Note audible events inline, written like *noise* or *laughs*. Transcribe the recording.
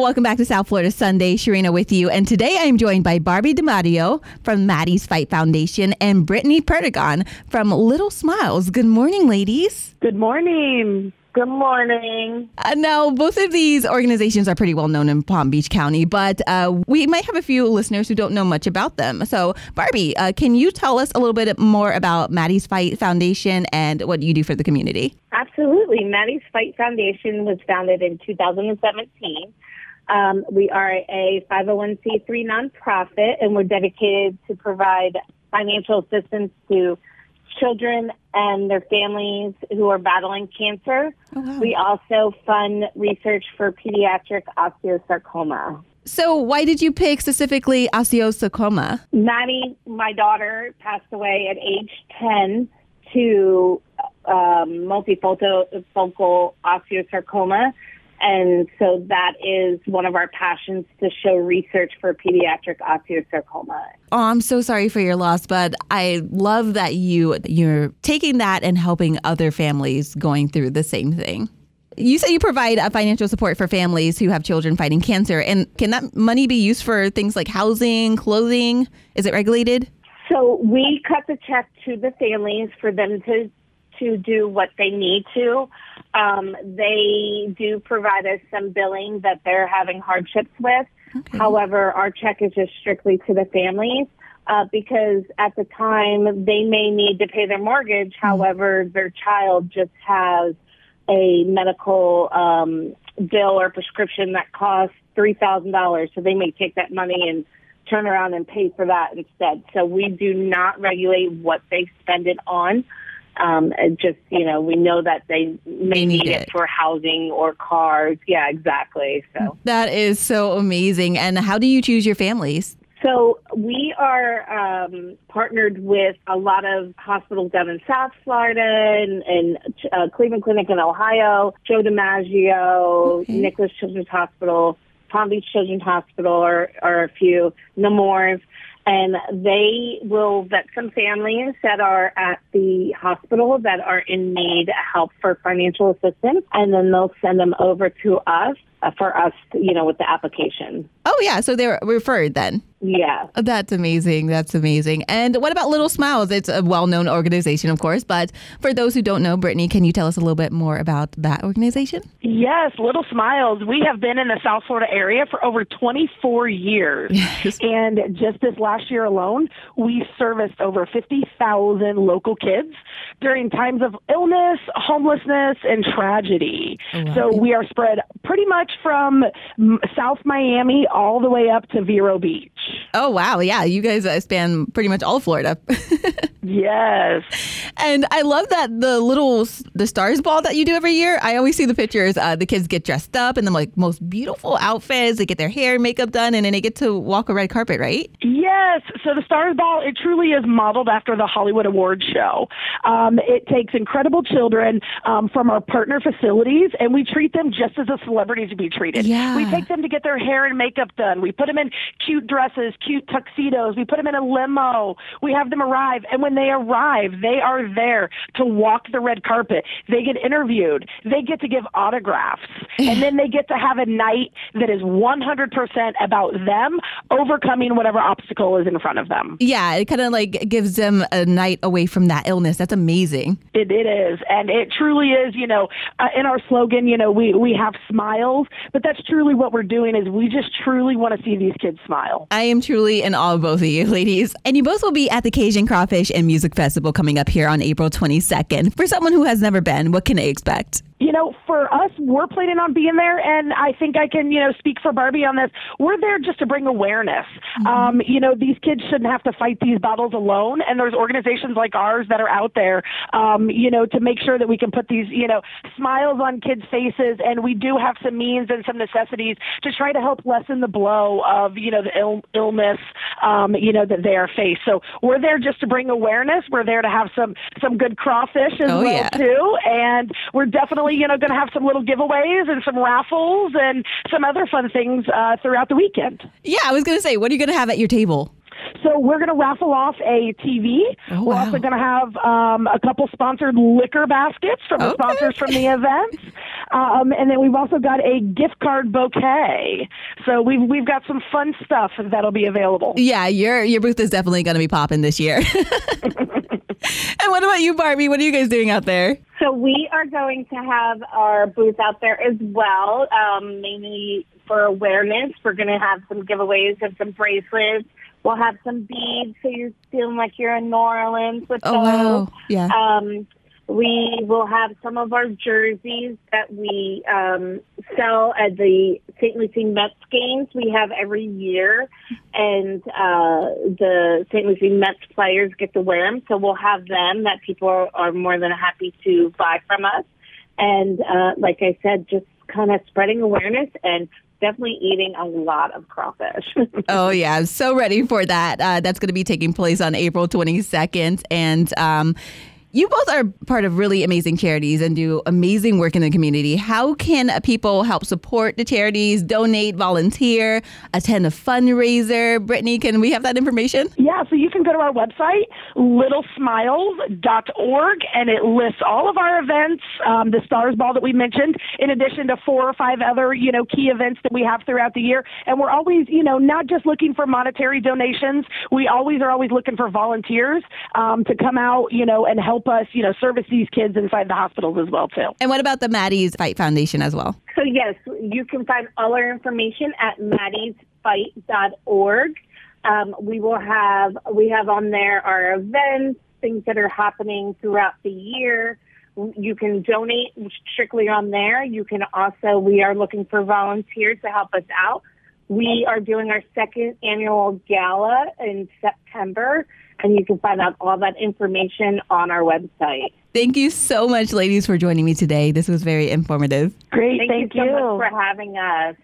Welcome back to South Florida Sunday. Sharina with you. And today I am joined by Barbie DiMatteo from Maddie's Fight Foundation and Brittany Perdigon from Little Smiles. Good morning, ladies. Good morning. Good morning. Uh, now, both of these organizations are pretty well known in Palm Beach County, but uh, we might have a few listeners who don't know much about them. So, Barbie, uh, can you tell us a little bit more about Maddie's Fight Foundation and what you do for the community? Absolutely. Maddie's Fight Foundation was founded in 2017. Um, we are a 501c3 nonprofit, and we're dedicated to provide financial assistance to children and their families who are battling cancer. Oh, wow. We also fund research for pediatric osteosarcoma. So, why did you pick specifically osteosarcoma? Maddie, my daughter, passed away at age 10 to um, multifocal osteosarcoma. And so that is one of our passions to show research for pediatric osteosarcoma. Oh, I'm so sorry for your loss, but I love that you you're taking that and helping other families going through the same thing. You say you provide uh, financial support for families who have children fighting cancer, and can that money be used for things like housing, clothing? Is it regulated? So we cut the check to the families for them to to do what they need to. Um, they do provide us some billing that they're having hardships with. Okay. However, our check is just strictly to the families. Uh, because at the time they may need to pay their mortgage, however, their child just has a medical um, bill or prescription that costs three thousand dollars, so they may take that money and turn around and pay for that instead. So we do not regulate what they spend it on. Um, it just you know, we know that they may They need need it it. for housing or cars. Yeah, exactly. So. That is so amazing. And how do you choose your families? So we are um, partnered with a lot of hospitals down in South Florida and, and uh, Cleveland Clinic in Ohio, Joe DiMaggio, Okay. Nicklaus Children's Hospital, Palm Beach Children's Hospital are, are a few, Nemours. And they will vet some families that are at the hospital that are in need help for financial assistance, and then they'll send them over to us Uh, for us, you know, with the application. Oh, yeah. So they're referred then. Yeah. Oh, that's amazing. That's amazing. And what about Little Smiles? It's a well known organization, of course. But for those who don't know, Brittany, can you tell us a little bit more about that organization? Yes, Little Smiles. We have been in the South Florida area for over 24 years. Yes. And just this last year alone, we serviced over 50,000 local kids during times of illness, homelessness, and tragedy. Wow. So we are spread pretty much from South Miami all the way up to Vero Beach. Oh, wow. Yeah. You guys uh, span pretty much all Florida. *laughs* Yes. and I love that the little the stars ball that you do every year. I always see the pictures. Uh, the kids get dressed up in the like most beautiful outfits. They get their hair and makeup done, and then they get to walk a red carpet, right? Yes. So the Stars Ball, it truly is modeled after the Hollywood Awards show. Um, it takes incredible children um, from our partner facilities, and we treat them just as a celebrity to be treated. Yeah. We take them to get their hair and makeup done. We put them in cute dresses, cute tuxedos. We put them in a limo. We have them arrive, and when they arrive, they are there to walk the red carpet. They get interviewed. They get to give autographs, and then they get to have a night that is 100% about them overcoming whatever obstacle is in front of them. Yeah, it kind of like gives them a night away from that illness. That's amazing. It, it is, and it truly is. You know, uh, in our slogan, you know, we we have smiles, but that's truly what we're doing. Is we just truly want to see these kids smile. I am truly in awe of both of you, ladies. And you both will be at the Cajun Crawfish and Music Festival coming up here on April 22nd. For someone who has never been, what can they expect? You know, for us, we're planning on being there, and I think I can, you know, speak for Barbie on this. We're there just to bring awareness. Um, you know, these kids shouldn't have to fight these battles alone, and there's organizations like ours that are out there, um, you know, to make sure that we can put these, you know, smiles on kids' faces, and we do have some means and some necessities to try to help lessen the blow of, you know, the Ill- illness, um, you know, that they are faced. So we're there just to bring awareness. We're there to have some some good crawfish as Oh, well yeah. too, and we're definitely you know going to have some little giveaways and some raffles and some other fun things uh, throughout the weekend. Yeah, I was going to say, what are you going to have at your table? So we're going to raffle off a TV. Oh, we're wow. also going to have um, a couple sponsored liquor baskets from the Okay. sponsors from the event. Um, and then we've also got a gift card bouquet. So we've we've got some fun stuff that'll be available. Yeah, your your booth is definitely going to be popping this year. *laughs* *laughs* and what about you, Barbie? What are you guys doing out there? So we are going to have our booth out there as well, um, mainly for awareness. We're going to have some giveaways of some bracelets. We'll have some beads, so you're feeling like you're in New Orleans with Oh, those. wow. Yeah. Um, we will have some of our jerseys that we um, sell at the St. Lucie Mets games we have every year, and uh, the St. Lucie Mets players get to wear them. So we'll have them that people are, more than happy to buy from us. And uh, like I said, just kind of spreading awareness and definitely eating a lot of crawfish. *laughs* Oh yeah, I'm so ready for that. Uh, that's going to be taking place on April 22nd, and um, you both are part of really amazing charities and do amazing work in the community. How can people help support the charities, donate, volunteer, attend a fundraiser? Brittany, can we have that information? Yeah, so you can go to our website, littlesmiles.org, and it lists all of our events, um, the Stars Ball that we mentioned, in addition to four or five other, you know, key events that we have throughout the year. And we're always, you know, not just looking for monetary donations. We always are always looking for volunteers um, to come out, you know, and help us, you know, service these kids inside the hospitals as well, too. And what about the Maddie's Fight Foundation as well? So yes, you can find all our information at maddiesfight.org. Um, we will have we have on there our events, things that are happening throughout the year. You can donate strictly on there. You can also we are looking for volunteers to help us out. We are doing our second annual gala in September, and you can find out all that information on our website. Thank you so much, ladies, for joining me today. This was very informative. Great, Thank, thank, you so much for having us.